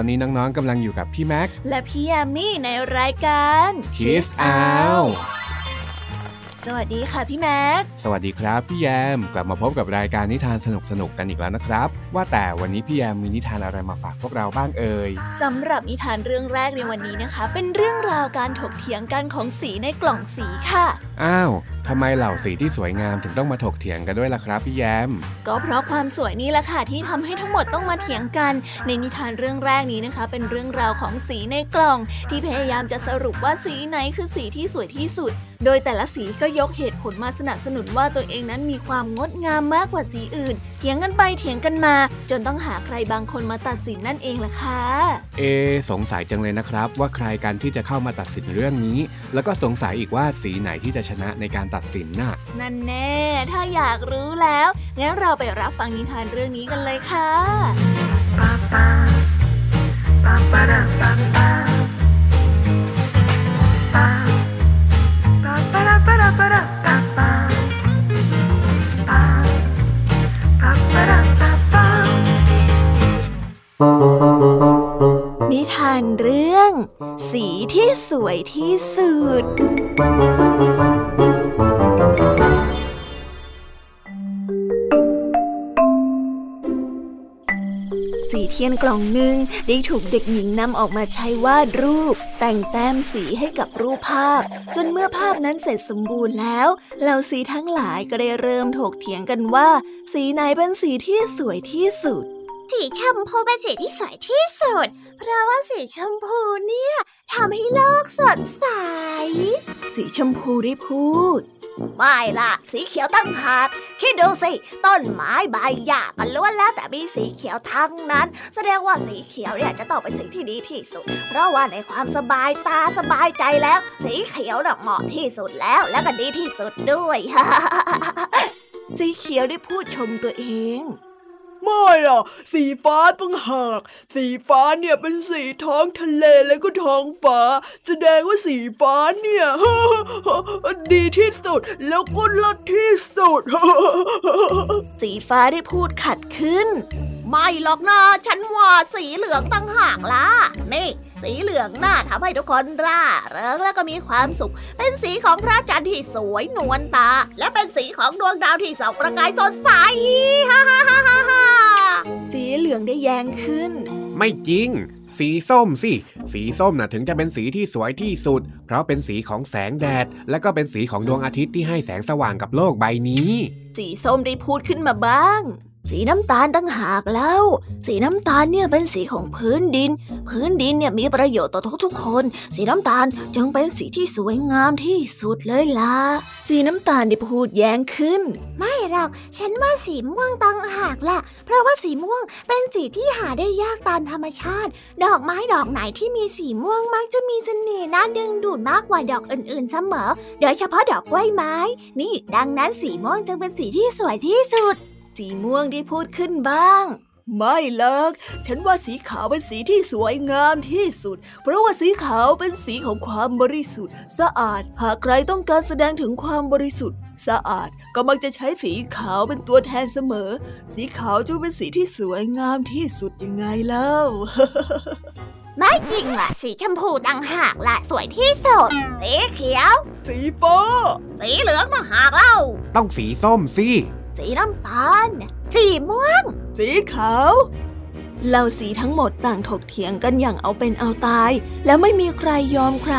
อนนี้น้องๆกำลังอยู่กับพี่แม็ก และพี่ยามีในรายการ Kiss Out สวัสดีค่ะพี่แม็ก สวัสดีครับพี่แยม กลับมาพบกับรายการนิทานสนุกๆกันอีกแล้วนะครับ ว่าแต่วันนี้พี่แยมมีนิทานอะไรมาฝากพวกเราบ้างเอ่ยสำหรับนิทานเรื่องแรกในวันนี้นะคะ เป็นเรื่องราวการถกเถียงกันของสีในกล่องสีค่ะ อ้าว ทำไมเหล่าสีที่สวยงามถึงต้องมาถกเถียงกันด้วยล่ะครับพี่แยม ก็เพราะความสวยนี่แหละค่ะที่ทำให้ทั้งหมดต้องมาเถียงกัน ในนิทานเรื่องแรกนี้นะคะ เป็นเรื่องราวของสีในกล่อง ที่พยายามจะสรุปว่าสีไหนคือสีที่สวยที่สุด โดยแต่ละสีก็ยกเหตุผลมาสนับสนุนว่าตัวเองนั้นมีความงดงามมากกว่าสีอื่น เถียงกันไปเถียงกันมา จนต้องหาใครบางคนมาตัดสินนั่นเองล่ะค่ะ เอ สงสัยจังเลยนะครับ ว่าใครกันที่จะเข้ามาตัดสินเรื่องนี้ แล้วก็สงสัยอีกว่าสีไหนที่จะชนะในการตัดสินน่ะ นั่นแน่ ถ้าอยากรู้แล้ว งั้นเราไปรับฟังนิทานเรื่องนี้กันเลยค่ะนิทานเรื่อง สีที่สวยที่สุด สีเทียนกล่องหนึ่งได้ถูกเด็กหญิงนำออกมาใช้วาดรูป แต่งแต้มสีให้กับรูปภาพ จนเมื่อภาพนั้นเสร็จสมบูรณ์แล้ว เหล่าสีทั้งหลายก็ได้เริ่มถกเถียงกันว่า สีไหนเป็นสีที่สวยที่สุด สีชมพูเป็นสีที่สวยที่สุด เพราะว่าสีชมพูเนี่ยทำให้โลกสดใส สีชมพูได้พูด ไม่ล่ะ สีเขียวตั้งหากคิดดูสิ ต้นไม้ใบหญ้ากันล้วนแล้วแต่มีสีเขียวทั้งนั้น แสดงว่าสีเขียวเนี่ยจะต้องเป็นสีที่ดีที่สุด เพราะว่าในความสบายตาสบายใจแล้ว สีเขียวน่ะเหมาะที่สุดแล้วและก็ดีที่สุดด้วย สีเขียวได้พูดชมตัวเอง ไม่อะ สีฟ้าต้องหากสีฟ้าเนี่ยเป็นสีท้องทะเลแล้วก็ท้องฟ้า แสดงว่าสีฟ้าเนี่ยดีที่สุดแล้วก็ลดที่สุด สีฟ้าได้พูดขัดขึ้น ไม่หรอกนะฉันว่าสีเหลืองตั้งหากล่ะนี่ สีเหลืองน่าทำให้ทุกคนร่าเริงและก็มีความสุข เป็นสีของพระจันทร์ที่สวยนวลตา และเป็นสีของดวงดาวที่ส่องประกายสดใสฮ่าฮ่าฮ่าฮ่าฮ่าสีเหลืองได้แย้งขึ้น ไม่จริง สีส้มสิ สีส้มน่ะถึงจะเป็นสีที่สวยที่สุด เพราะเป็นสีของแสงแดด และก็เป็นสีของดวงอาทิตย์ที่ให้แสงสว่างกับโลกใบนี้ สีส้มได้พูดขึ้นมาบ้าง สีน้ำตาลตั้งหากแล้ว สีน้ำตาลเนี่ยเป็นสีของพื้นดิน พื้นดินเนี่ยมีประโยชน์ต่อทุกๆคน สีน้ำตาลจึงเป็นสีที่สวยงามที่สุดเลยล่ะ สีน้ำตาลได้พูดแย้งขึ้น ไม่หรอก ฉันว่าสีม่วงตั้งหากล่ะ เพราะว่าสีม่วงเป็นสีที่หาได้ยากตามธรรมชาติ ดอกไม้ดอกไหนที่มีสีม่วงมักจะมีเสน่ห์น่าดึงดูดมากกว่าดอกอื่นๆเสมอ โดยเฉพาะดอกกล้วยไม้ นี่ ดังนั้นสีม่วงจึงเป็นสีที่สวยที่สุด สีม่วงได้พูดขึ้นบ้าง ไม่หรอกฉันว่าสีขาวเป็นสีที่สวยงามที่สุด เพราะว่าสีขาวเป็นสีของความบริสุทธิ์ สะอาด หากใครต้องการแสดงถึงความบริสุทธิ์ สะอาดก็มักจะใช้สีขาวเป็นตัวแทนเสมอ สีขาวจะเป็นสีที่สวยงามที่สุดยังไงเล่าไม่จริงล่ะ สีชมพูต่างหากล่ะ สวยที่สุด สีเขียว สีฟ้าสีเหลืองต่างหากเล่า ต้องสีส้มสิ สีน้ำตาล สีม่วง สีขาวเหล่าสีทั้งหมดต่างถกเถียงกันอย่างเอาเป็นเอาตาย และไม่มีใครยอมใคร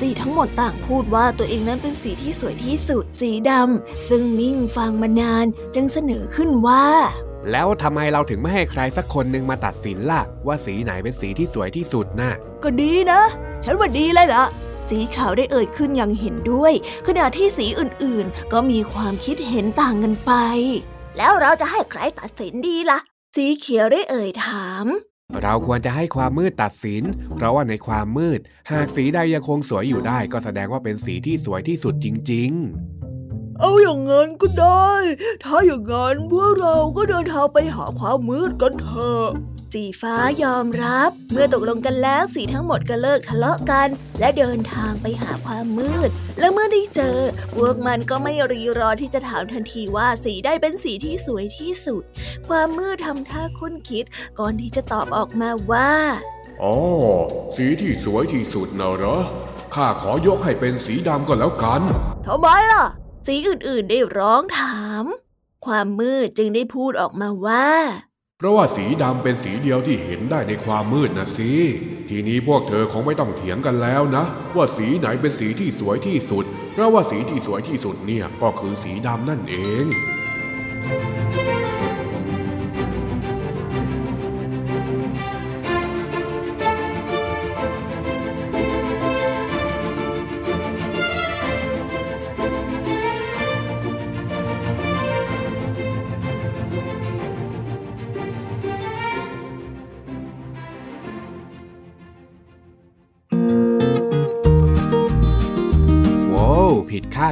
สีทั้งหมดต่างพูดว่าตัวเองนั้นเป็นสีที่สวยที่สุด สีดำซึ่งนิ่งฟังมานานจึงเสนอขึ้นว่า แล้วทำไมเราถึงไม่ให้ใครสักคนหนึ่งมาตัดสินล่ะ ว่าสีไหนเป็นสีที่สวยที่สุดน่ะก็ดีนะ ฉันว่าดีเลยล่ะ สีขาวได้เอ่ยขึ้นอย่างเห็นด้วย ขณะที่สีอื่นๆ ก็มีความคิดเห็นต่างกันไป แล้วเราจะให้ใครตัดสินดีล่ะ สีเขียวได้เอ่ยถามเราควรจะให้ความมืดตัดสิน เพราะว่าในความมืด หากสีใดยังคงสวยอยู่ได้ ก็แสดงว่าเป็นสีที่สวยที่สุดจริงเอาอย่างงั้นก็ได้ ถ้าอย่างงั้นพวกเราก็เดินทางไปหาความมืดกันเถอะ สีฟ้ายอมรับ เมื่อตกลงกันแล้วสีทั้งหมดก็เลิกทะเลาะกัน และเดินทางไปหาความมืด และเมื่อได้เจอ พวกมันก็ไม่รีรอที่จะถามทันทีว่าสีได้เป็นสีที่สวยที่สุด ความมืดทำท่าคุ้นคิด ก่อนที่จะตอบออกมาว่า อ๋อ สีที่สวยที่สุดนะเหรอข้าขอยกให้เป็นสีดำก็แล้วกันทำไมล่ะ สีอื่นๆได้ร้องถาม ความมืดจึงได้พูดออกมาว่า เพราะว่าสีดำเป็นสีเดียวที่เห็นได้ในความมืดนะสิ ทีนี้พวกเธอคงไม่ต้องเถียงกันแล้วนะ ว่าสีไหนเป็นสีที่สวยที่สุด เพราะว่าสีที่สวยที่สุดเนี่ยก็คือสีดำนั่นเอง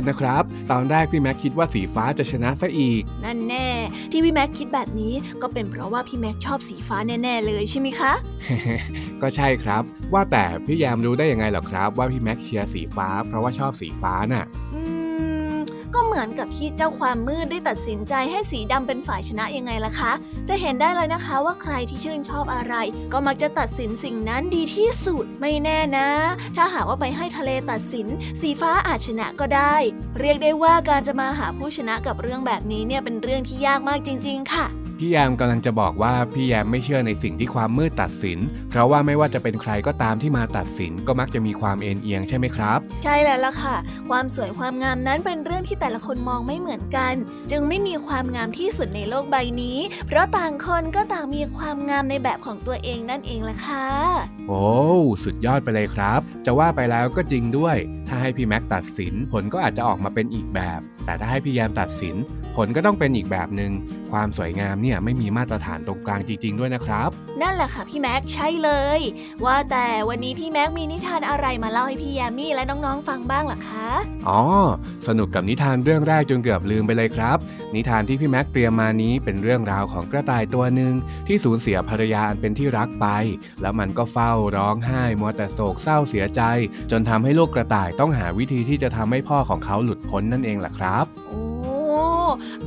ดคาดนะครับ ตอนแรกพี่แม็กคิดว่าสีฟ้าจะชนะซะอีก นั่นแน่ ที่พี่แม็กคิดแบบนี้ก็เป็นเพราะว่าพี่แม็กชอบสีฟ้าแน่ๆเลยใช่ไหมคะ ก็ใช่ครับ ว่าแต่พี่แยมรู้ได้ยังไงเหรอครับ ว่าพี่แม็กเชียร์สีฟ้า เพราะว่าชอบสีฟ้าน่ะอืมก็ เหมือนกับที่เจ้าความมืดได้ตัดสินใจให้สีดำเป็นฝ่ายชนะยังไงล่ะคะ จะเห็นได้เลยนะคะว่าใครที่ชื่นชอบอะไร ก็มักจะตัดสินสิ่งนั้นดีที่สุดไม่แน่นะ ถ้าหากว่าไปให้ทะเลตัดสิน สีฟ้าอาจชนะก็ได้ เรียกได้ว่าการจะมาหาผู้ชนะกับเรื่องแบบนี้เนี่ยเป็นเรื่องที่ยากมากจริง ๆ ค่ะ พี่แยมกำลังจะบอกว่าพี่แยมไม่เชื่อในสิ่งที่ความมืดตัดสิน เพราะว่าไม่ว่าจะเป็นใครก็ตามที่มาตัดสินก็มักจะมีความเอ็นเอียงใช่ไหมครับ ใช่แล้วล่ะค่ะ ความสวยความงามนั้นเป็นเรื่องที่แต่ละคนมองไม่เหมือนกัน จึงไม่มีความงามที่สุดในโลกใบนี้ เพราะต่างคนก็ต่างมีความงามในแบบของตัวเองนั่นเองล่ะค่ะ โอ้สุดยอดไปเลยครับ จะว่าไปแล้วก็จริงด้วย ถ้าให้พี่แม็กตัดสินผลก็อาจจะออกมาเป็นอีกแบบแต่ถ้าให้พี่แยมตัดสิน ผลก็ต้องเป็นอีกแบบหนึ่งความสวยงามเนี่ยไม่มีมาตรฐานตรงกลางจริง ๆ ด้วยนะครับ นั่นแหละค่ะพี่แม็กใช่เลย ว่าแต่วันนี้พี่แม็กมีนิทานอะไรมาเล่าให้พี่ยามีและน้องๆฟังบ้างล่ะคะอ๋อสนุกกับนิทานเรื่องแรกจนเกือบลืมไปเลยครับ นิทานที่พี่แม็กเตรียมมานี้เป็นเรื่องราวของกระต่ายตัวหนึ่งที่สูญเสียภรรยาอันเป็นที่รักไป แล้วมันก็เฝ้าร้องไห้มัวแต่โศกเศร้าเสียใจ จนทำให้ลูกกระต่ายต้องหาวิธีที่จะทำให้พ่อของเขาหลุดพ้นนั่นเองล่ะครับโอ้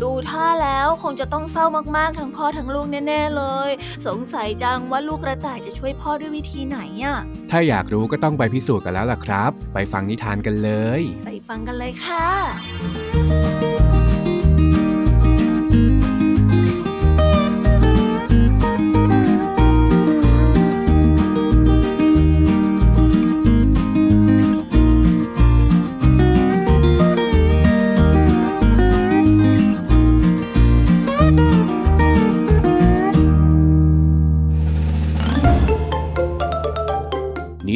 ดูท่าแล้วคงจะต้องเศร้ามากๆ ทั้งพ่อทั้งลูกแน่ ๆ เลย สงสัยจังว่าลูกกระต่ายจะช่วยพ่อด้วยวิธีไหนอะถ้าอยากรู้ก็ต้องไปพิสูจน์กันแล้วล่ะครับ ไปฟังนิทานกันเลย ไปฟังกันเลยค่ะ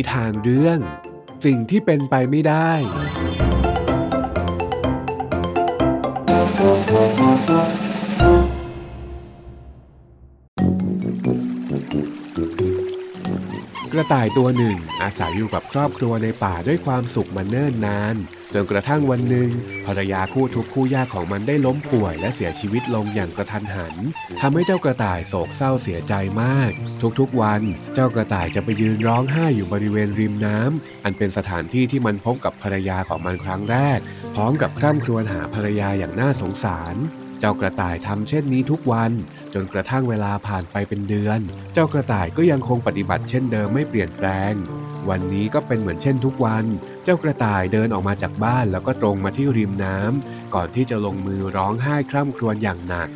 ทานเรื่อง สิ่งที่เป็นไปไม่ได้ กระต่ายตัวหนึ่ง อาศัยอยู่กับครอบครัวในป่าด้วยความสุขมาเนิ่นนาน จนกระทั่งวันหนึ่งภรรยาคู่ทุกคู่ยากของมันได้ล้มป่วยและเสียชีวิตลงอย่างกระทันหันทำให้เจ้ากระต่ายโศกเศร้าเสียใจมาก ทุกๆวัน เจ้ากระต่ายจะไปยืนร้องไห้อยู่บริเวณริมน้ำอันเป็นสถานที่ที่มันพบกับภรรยาของมันครั้งแรก พร้อมกับคร่ำครวญหาภรรยาอย่างน่าสงสาร เจ้ากระต่ายทำเช่นนี้ทุกวัน จนกระทั่งเวลาผ่านไปเป็นเดือน เจ้ากระต่ายก็ยังคงปฏิบัติเช่นเดิมไม่เปลี่ยนแปลง วันนี้ก็เป็นเหมือนเช่นทุกวัน เจ้ากระต่ายเดินออกมาจากบ้านแล้วก็ตรงมาที่ริมน้ำก่อนที่จะลงมือร้องไห้คร่ำครวญอย่างหนัก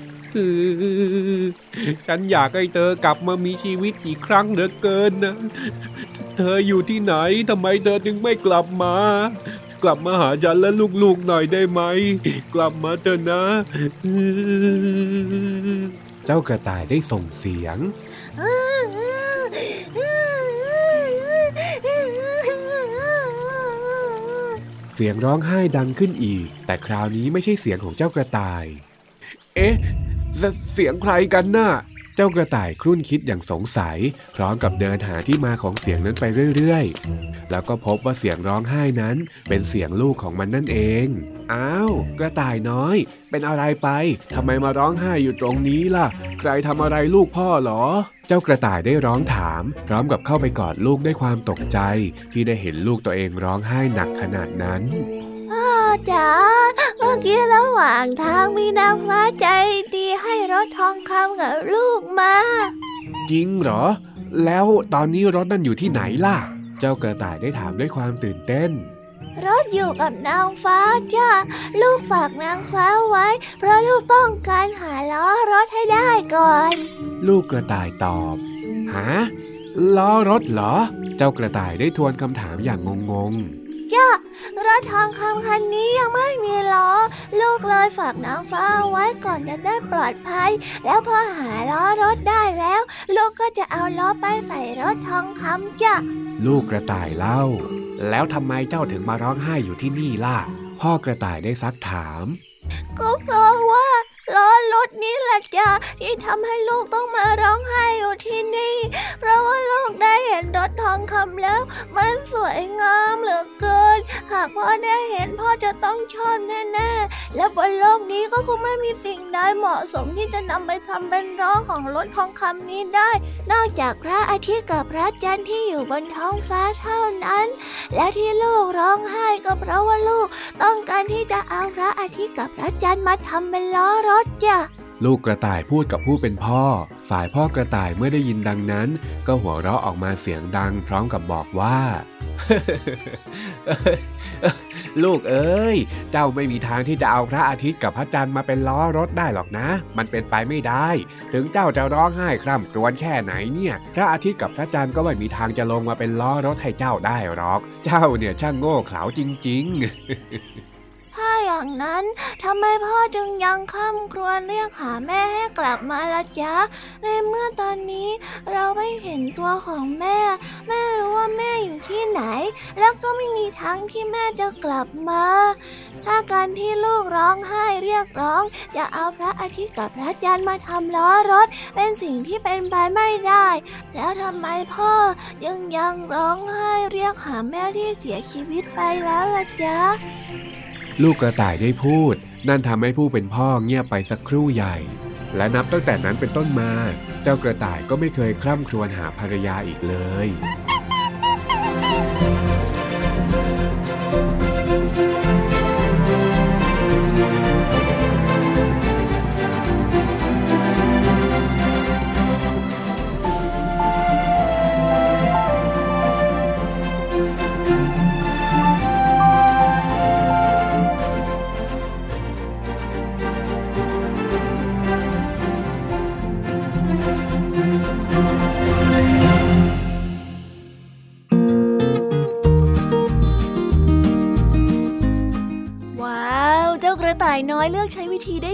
ฉันอยากให้เธอกลับมามีชีวิตอีกครั้งเหลือเกินนะ เธออยู่ที่ไหนทำไมเธอถึงไม่กลับมา กลับมาหาฉันและลูกๆหน่อยได้ไหม กลับมาเถอะนะ เจ้ากระต่ายได้ส่งเสียง เสียงร้องไห้ดังขึ้นอีก แต่คราวนี้ไม่ใช่เสียงของเจ้ากระต่าย เอ๊ะ เสียงใครกันน่ะ เจ้ากระต่ายครุ่นคิดอย่างสงสัย พร้อมกับเดินหาที่มาของเสียงนั้นไปเรื่อยๆ แล้วก็พบว่าเสียงร้องไห้นั้น เป็นเสียงลูกของมันนั่นเอง อ้าว กระต่ายน้อย เป็นอะไรไปทำไมมาร้องไห้อยู่ตรงนี้ล่ะ ใครทำอะไรลูกพ่อหรอ เจ้ากระต่ายได้ร้องถาม พร้อมกับเข้าไปกอดลูกด้วยความตกใจ ที่ได้เห็นลูกตัวเองร้องไห้หนักขนาดนั้นจ๋าเมื่อกี้ระหว่างทางมีนางฟ้าใจดีให้ องคำกับลูกมา จริงเหรอ แล้วตอนนี้รถนั่นอยู่ที่ไหนล่ะ เจ้ากระต่ายได้ถามด้วยความตื่นเต้น รถอยู่กับนางฟ้าจ้าลูกฝากนางฟ้าไว้ เพราะลูกต้องการหาล้อรถให้ได้ก่อน ลูกกระต่ายตอบ หา ล้อรถเหรอ เจ้ากระต่ายได้ทวนคำถามอย่างงงจ้า รถทองคำคันนี้ยังไม่มีล้อ ลูกเลยฝากน้องฟ้าไว้ก่อนจะได้ปลอดภัย แล้วพอหาล้อรถได้แล้ว ลูกก็จะเอาล้อไปใส่รถทองคำจ้ะ ลูกกระต่ายเล่า แล้วทำไมเจ้าถึงมาร้องไห้อยู่ที่นี่ล่ะ พ่อกระต่ายได้ซักถาม ก็เพราะว่าล้อรถนี้แหละจ้ะที่ทำให้ลูกต้องมาร้องไห้อยู่ที่นี่ เพราะว่าลูกได้เห็นรถทองคำแล้ว มันสวยงามเหลือเกิน หากพ่อได้เห็นพ่อจะต้องชอบแน่ๆ และบนโลกนี้ก็คงไม่มีสิ่งใดเหมาะสมที่จะนำไปทำเป็นร้องของรถทองคำนี้ได้ นอกจากพระอาทิตย์กับพระจันทร์ที่อยู่บนท้องฟ้าเท่านั้น และที่ลูกร้องไห้ก็เพราะว่าลูก ต้องการที่จะเอาพระอาทิตย์กับพระจันทร์มาทำเป็นล้อรถจ้ะ ลูกกระต่ายพูดกับผู้เป็นพ่อ ฝ่ายพ่อกระต่ายเมื่อได้ยินดังนั้น ก็หัวเราะออกมาเสียงดังพร้อมกับบอกว่า ลูกเอ้ย เจ้าไม่มีทางที่จะเอาพระอาทิตย์กับพระจันทร์มาเป็นล้อรถได้หรอกนะ มันเป็นไปไม่ได้ ถึงเจ้าจะร้องไห้คร่ำครวญแค่ไหนเนี่ย พระอาทิตย์กับพระจันทร์ก็ไม่มีทางจะลงมาเป็นล้อรถให้เจ้าได้หรอก เจ้าเนี่ยช่างโง่เขลาจริง ๆ ถ้าอย่างนั้นทำไมพ่อจึงยังค่ำครวญเรียกหาแม่ให้กลับมาละจ๊ะ ในเมื่อตอนนี้เราไม่เห็นตัวของแม่ ไม่รู้ว่าแม่อยู่ที่ไหน แล้วก็ไม่มีทางที่แม่จะกลับมา ถ้าการที่ลูกร้องไห้เรียกร้อง จะเอาพระอาทิตย์กับพระจันทร์มาทำล้อรถ เป็นสิ่งที่เป็นไปไม่ได้ แล้วทำไมพ่อยังยังร้องไห้เรียกหาแม่ที่เสียชีวิตไปแล้วล่ะจ๊ะ ลูกกระต่ายได้พูด นั่นทำให้ผู้เป็นพ่อเงียบไปสักครู่ใหญ่ และนับตั้งแต่นั้นเป็นต้นมา เจ้ากระต่ายก็ไม่เคยคร่ำครวญหาภรรยาอีกเลย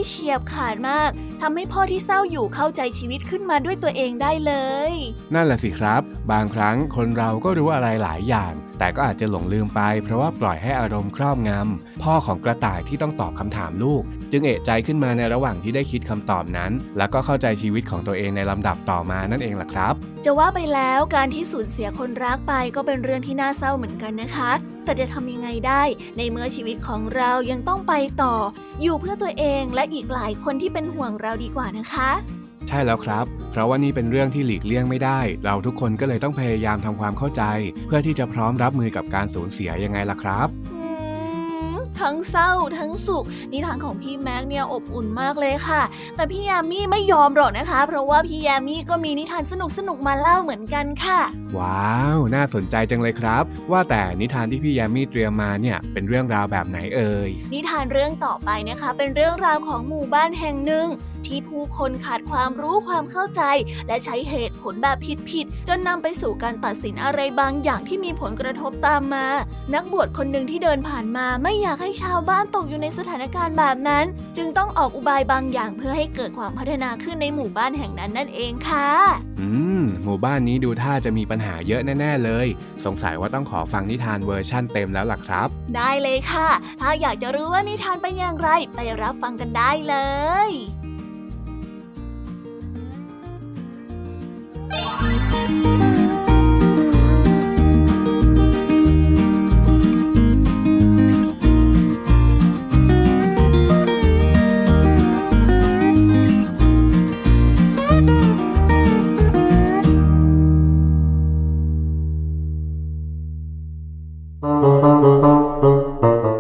เฉียบขาดมากทำให้พ่อที่เศร้าอยู่เข้าใจชีวิตขึ้นมาด้วยตัวเองได้เลย นั่นแหละสิครับ บางครั้งคนเราก็รู้อะไรหลายอย่าง แต่ก็อาจจะหลงลืมไป เพราะว่าปล่อยให้อารมณ์ครอบงำพ่อของกระต่ายที่ต้องตอบคำถามลูก จึงเอะใจขึ้นมาในระหว่างที่ได้คิดคำตอบนั้น แล้วก็เข้าใจชีวิตของตัวเองในลำดับต่อมานั่นเองล่ะครับ จะว่าไปแล้วการที่สูญเสียคนรักไปก็เป็นเรื่องที่น่าเศร้าเหมือนกันนะคะ แต่จะทำยังไงได้ ในเมื่อชีวิตของเรายังต้องไปต่อ อยู่เพื่อตัวเองและอีกหลายคนที่เป็นห่วงเราดีกว่านะคะ ใช่แล้วครับ เพราะว่านี่เป็นเรื่องที่หลีกเลี่ยงไม่ได้ เราทุกคนก็เลยต้องพยายามทำความเข้าใจ เพื่อที่จะพร้อมรับมือกับการสูญเสียยังไงล่ะครับ ทั้งเศร้า ทั้งสุข นิทานของพี่แม็กเนี่ยอบอุ่นมากเลยค่ะ แต่พี่ยามีไม่ยอมหรอกนะคะ เพราะว่าพี่ยามีก็มีนิทานสนุกสนุกมาเล่าเหมือนกันค่ะ ว้าว น่าสนใจจังเลยครับ ว่าแต่นิทานที่พี่ยามีเตรียมมาเนี่ยเป็นเรื่องราวแบบไหนเอ่ยนิทานเรื่องต่อไปนะคะ เป็นเรื่องราวของหมู่บ้านแห่งหนึ่ง ที่ผู้คนขาดความรู้ความเข้าใจ และใช้เหตุผลแบบผิดๆจนนำไปสู่การตัดสินอะไรบางอย่างที่มีผลกระทบตามมา นักบวชคนหนึ่งที่เดินผ่านมาไม่อยากให้ชาวบ้านตกอยู่ในสถานการณ์แบบนั้น จึงต้องออกอุบายบางอย่างเพื่อให้เกิดความพัฒนาขึ้นในหมู่บ้านแห่งนั้นนั่นเองค่ะ อืม หมู่บ้านนี้ดูท่าจะมีปัญหาเยอะแน่ ๆ เลย สงสัยว่าต้องขอฟังนิทานเวอร์ชั่นเต็มแล้วล่ะครับ ได้เลยค่ะ ถ้าอยากจะรู้ว่านิทานเป็นอย่างไร ไปรับฟังกันได้เลย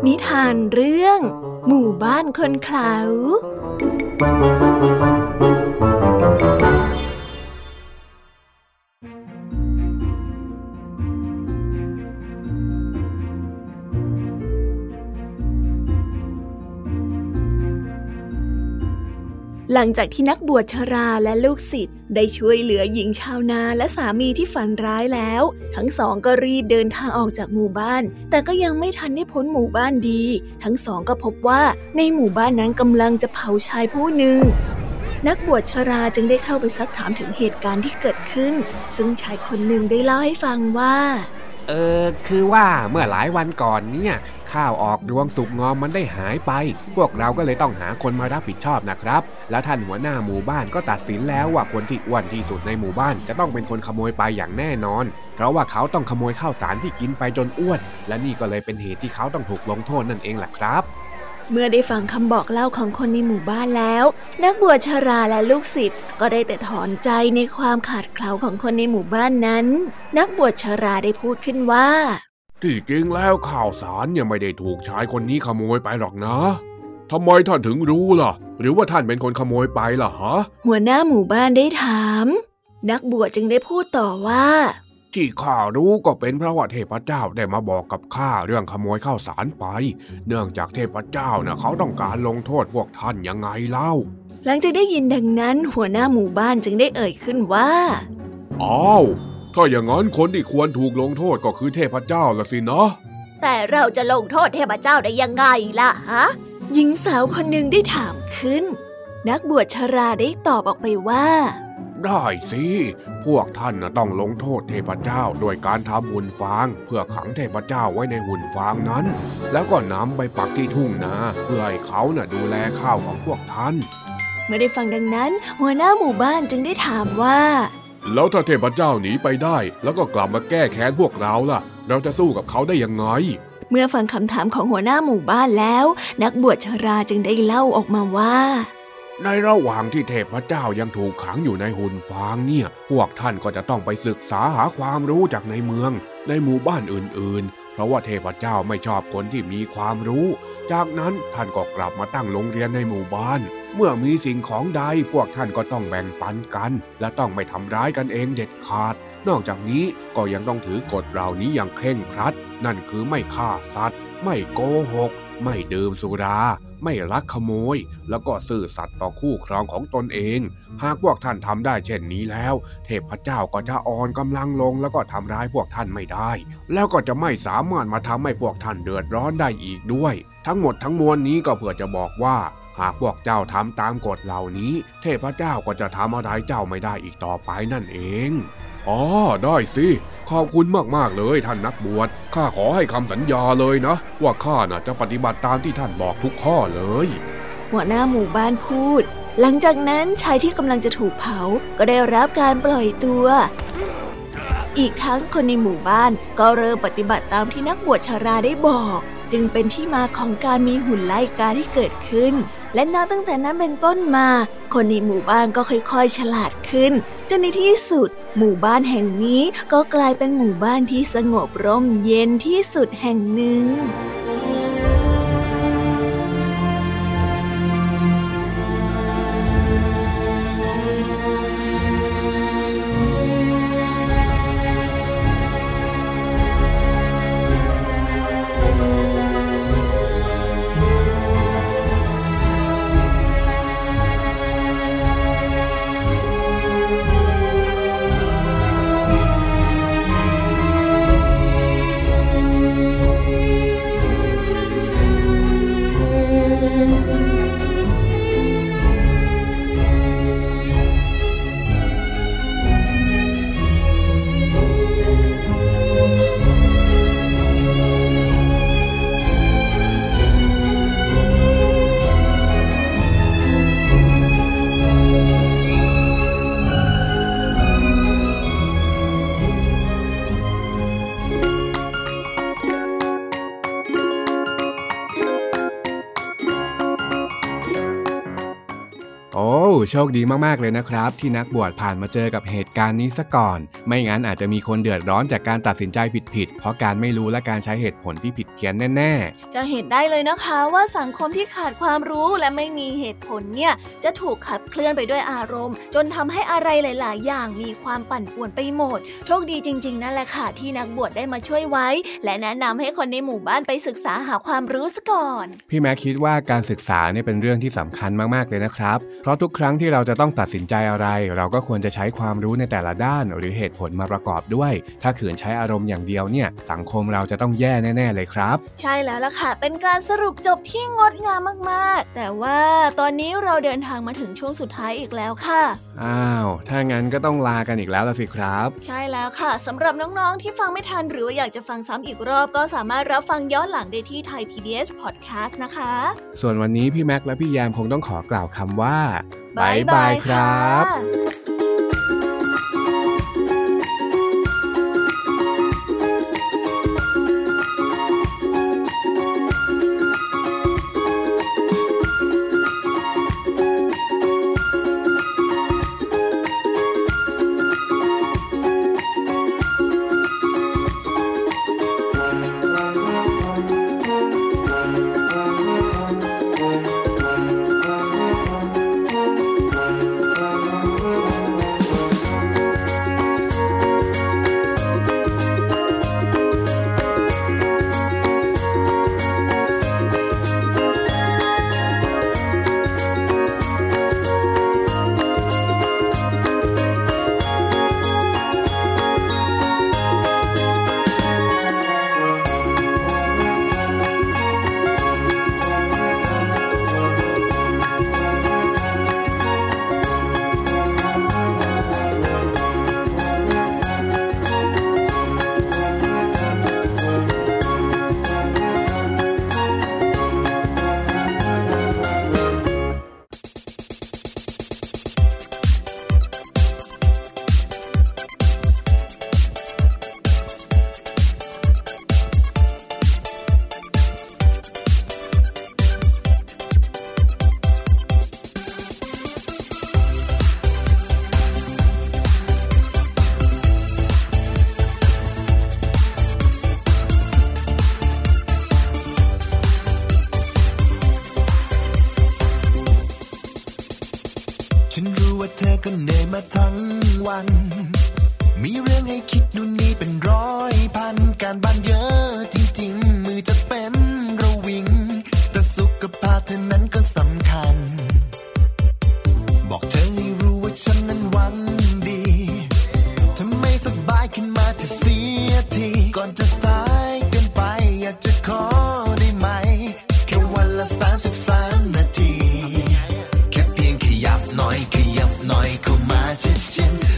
นิทานเรื่องหมู่บ้านคนเขา หลังจากที่นักบวชชราและลูกศิษย์ได้ช่วยเหลือหญิงชาวนาและสามีที่ฝันร้ายแล้ว ทั้งสองก็รีบเดินทางออกจากหมู่บ้าน แต่ก็ยังไม่ทันได้พ้นหมู่บ้านดี ทั้งสองก็พบว่าในหมู่บ้านนั้นกำลังจะเผาชายผู้หนึ่งนักบวชชราจึงได้เข้าไปซักถามถึงเหตุการณ์ที่เกิดขึ้น ซึ่งชายคนหนึ่งได้เล่าให้ฟังว่า เออคือว่าเมื่อหลายวันก่อนเนี่ย ข้าวออกรวงสุกงอมมันได้หายไป พวกเราก็เลยต้องหาคนมารับผิดชอบนะครับ แล้วท่านหัวหน้าหมู่บ้านก็ตัดสินแล้วว่าคนที่อ้วนที่สุดในหมู่บ้านจะต้องเป็นคนขโมยไปอย่างแน่นอน เพราะว่าเขาต้องขโมยข้าวสารที่กินไปจนอ้วน และนี่ก็เลยเป็นเหตุที่เขาต้องถูกลงโทษนั่นเองแหละครับ เมื่อได้ฟังคำบอกเล่าของคนในหมู่บ้านแล้ว นักบวชชาราและลูกศิษย์ก็ได้แต่ถอนใจในความขาดเขลาของคนในหมู่บ้านนั้น นักบวชชาราได้พูดขึ้นว่า ที่จริงแล้วข่าวสารยังไม่ได้ถูกชายคนนี้ขโมยไปหรอกนะทำไมท่านถึงรู้ล่ะ หรือว่าท่านเป็นคนขโมยไปล่ะฮะ หัวหน้าหมู่บ้านได้ถาม นักบวชจึงได้พูดต่อว่า ที่ข้ารู้ก็เป็นเพราะว่าเทพเจ้าได้มาบอกกับข้าเรื่องขโมยข้าวสารไป เนื่องจากเทพเจ้าเนะ่ะเขาต้องการลงโทษพวกท่านยังไงเล่า หลังจากได้ยินดังนั้นหัวหน้าหมู่บ้านจึงได้เอ่ยขึ้นว่าอ้าวถ้าอย่างนั้นคนที่ควรถูกลงโทษก็คือเทพเจ้าละสินะแต่เราจะลงโทษเทพเจ้าได้ยังไงล่ะฮะหญิงสาวคนหนึ่งได้ถามขึ้น นักบวชชราได้ตอบออกไปว่า ได้สิ พวกท่านต้องลงโทษเทพเจ้าโดยการทำหุ่นฟาง เพื่อขังเทพเจ้าไว้ในหุ่นฟางนั้น แล้วก็นำไปปักที่ทุ่งนาเพื่อให้เขาน่ะดูแลข้าวของพวกท่าน เมื่อได้ฟังดังนั้น หัวหน้าหมู่บ้านจึงได้ถามว่า แล้วถ้าเทพเจ้าหนีไปได้ แล้วก็กลับมาแก้แค้นพวกเราล่ะ เราจะสู้กับเขาได้ยังไงเมื่อฟังคำถามของหัวหน้าหมู่บ้านแล้ว นักบวชชราจึงได้เล่าออกมาว่า ในระหว่างที่เทพเจ้ายังถูกขังอยู่ในหุ่นฟางเนี่ย พวกท่านก็จะต้องไปศึกษาหาความรู้จากในเมือง ในหมู่บ้านอื่นๆ เพราะว่าเทพเจ้าไม่ชอบคนที่มีความรู้ จากนั้นท่านก็กลับมาตั้งโรงเรียนในหมู่บ้าน เมื่อมีสิ่งของใดพวกท่านก็ต้องแบ่งปันกัน และต้องไม่ทำร้ายกันเองเด็ดขาด นอกจากนี้ก็ยังต้องถือกฎเหล่านี้อย่างเคร่งครัด นั่นคือไม่ฆ่าสัตว์ ไม่โกหก ไม่ดื่มสุรา ไม่ลักขโมย แล้วก็ซื่อสัตย์ต่อคู่ครองของตนเอง หากพวกท่านทำได้เช่นนี้แล้ว เทพเจ้าก็จะอ่อนกำลังลงแล้วก็ทำร้ายพวกท่านไม่ได้ แล้วก็จะไม่สามารถมาทำให้พวกท่านเดือดร้อนได้อีกด้วย ทั้งหมดทั้งมวลนี้ก็เพื่อจะบอกว่าหากพวกเจ้าทำตามกฎเหล่านี้ เทพเจ้าก็จะทำอะไรเจ้าไม่ได้อีกต่อไปนั่นเอง อ๋อ ได้สิ ขอบคุณมากๆเลยท่านนักบวช ข้าขอให้คำสัญญาเลยนะ ว่าข้าน่ะจะปฏิบัติตามที่ท่านบอกทุกข้อเลย หัวหน้าหมู่บ้านพูด หลังจากนั้นชายที่กำลังจะถูกเผาก็ได้รับการปล่อยตัว อีกทั้งคนในหมู่บ้านก็เริ่มปฏิบัติตามที่นักบวชชาราได้บอก จึงเป็นที่มาของการมีหุ่นไล่กาที่เกิดขึ้น และนับตั้งแต่นั้นเป็นต้นมา คนในหมู่บ้านก็ค่อยๆ ฉลาดขึ้น จนในที่สุด หมู่บ้านแห่งนี้ก็กลายเป็นหมู่บ้านที่สงบร่มเย็นที่สุดแห่งหนึ่ง โชคดีมากๆเลยนะครับ ที่นักบวชผ่านมาเจอกับเหตุการณ์นี้ซะก่อน ไม่งั้นอาจจะมีคนเดือดร้อนจากการตัดสินใจผิดๆเพราะการไม่รู้และการใช้เหตุผลที่ผิดเพี้ยนแน่ๆ จะเห็นได้เลยนะคะว่าสังคมที่ขาดความรู้และไม่มีเหตุผลเนี่ยจะถูกขับเคลื่อนไปด้วยอารมณ์ จนทำให้อะไรหลาย ๆ อย่างมีความปั่นป่วนไปหมด โชคดีจริง ๆ นั่นแหละค่ะที่นักบวชได้มาช่วยไว้ และแนะนำให้คนในหมู่บ้านไปศึกษาหาความรู้ซะก่อน พี่แม็กคิดว่าการศึกษาเนี่ยเป็นเรื่องที่สำคัญมากๆเลยนะครับ เพราะทุกครั้งที่เราจะต้องตัดสินใจอะไร เราก็ควรจะใช้ความรู้ในแต่ละด้านหรือเหตุผลมาประกอบด้วย ถ้าขืนใช้อารมณ์อย่างเดียวเนี่ย สังคมเราจะต้องแย่แน่ๆเลยครับ ใช่แล้วล่ะค่ะ เป็นการสรุปจบที่งดงามมากๆ แต่ว่าตอนนี้เราเดินทางมาถึงช่วงสุดท้ายอีกแล้วค่ะ อ้าว ถ้างั้นก็ต้องลากันอีกแล้วละสิครับ ใช่แล้วค่ะสำหรับน้องๆที่ฟังไม่ทันหรือว่าอยากจะฟังซ้ำอีกรอบก็สามารถรับฟังย้อนหลังได้ที่ไทย PBS Podcast นะคะ ส่วนวันนี้พี่แม็กและพี่แยมคงต้องขอกล่าวคำว่าบายบายครับ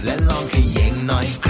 และลองขยิงหน่อย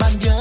พัน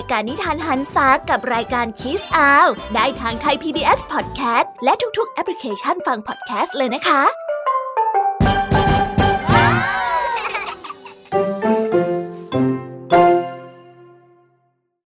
ายการนิทานหันซากับรายการคิสอาวได้ทางไทย PBS Podcast และทุกๆ แอปพลิเคชันฟังพอดแคสต์เลยนะคะ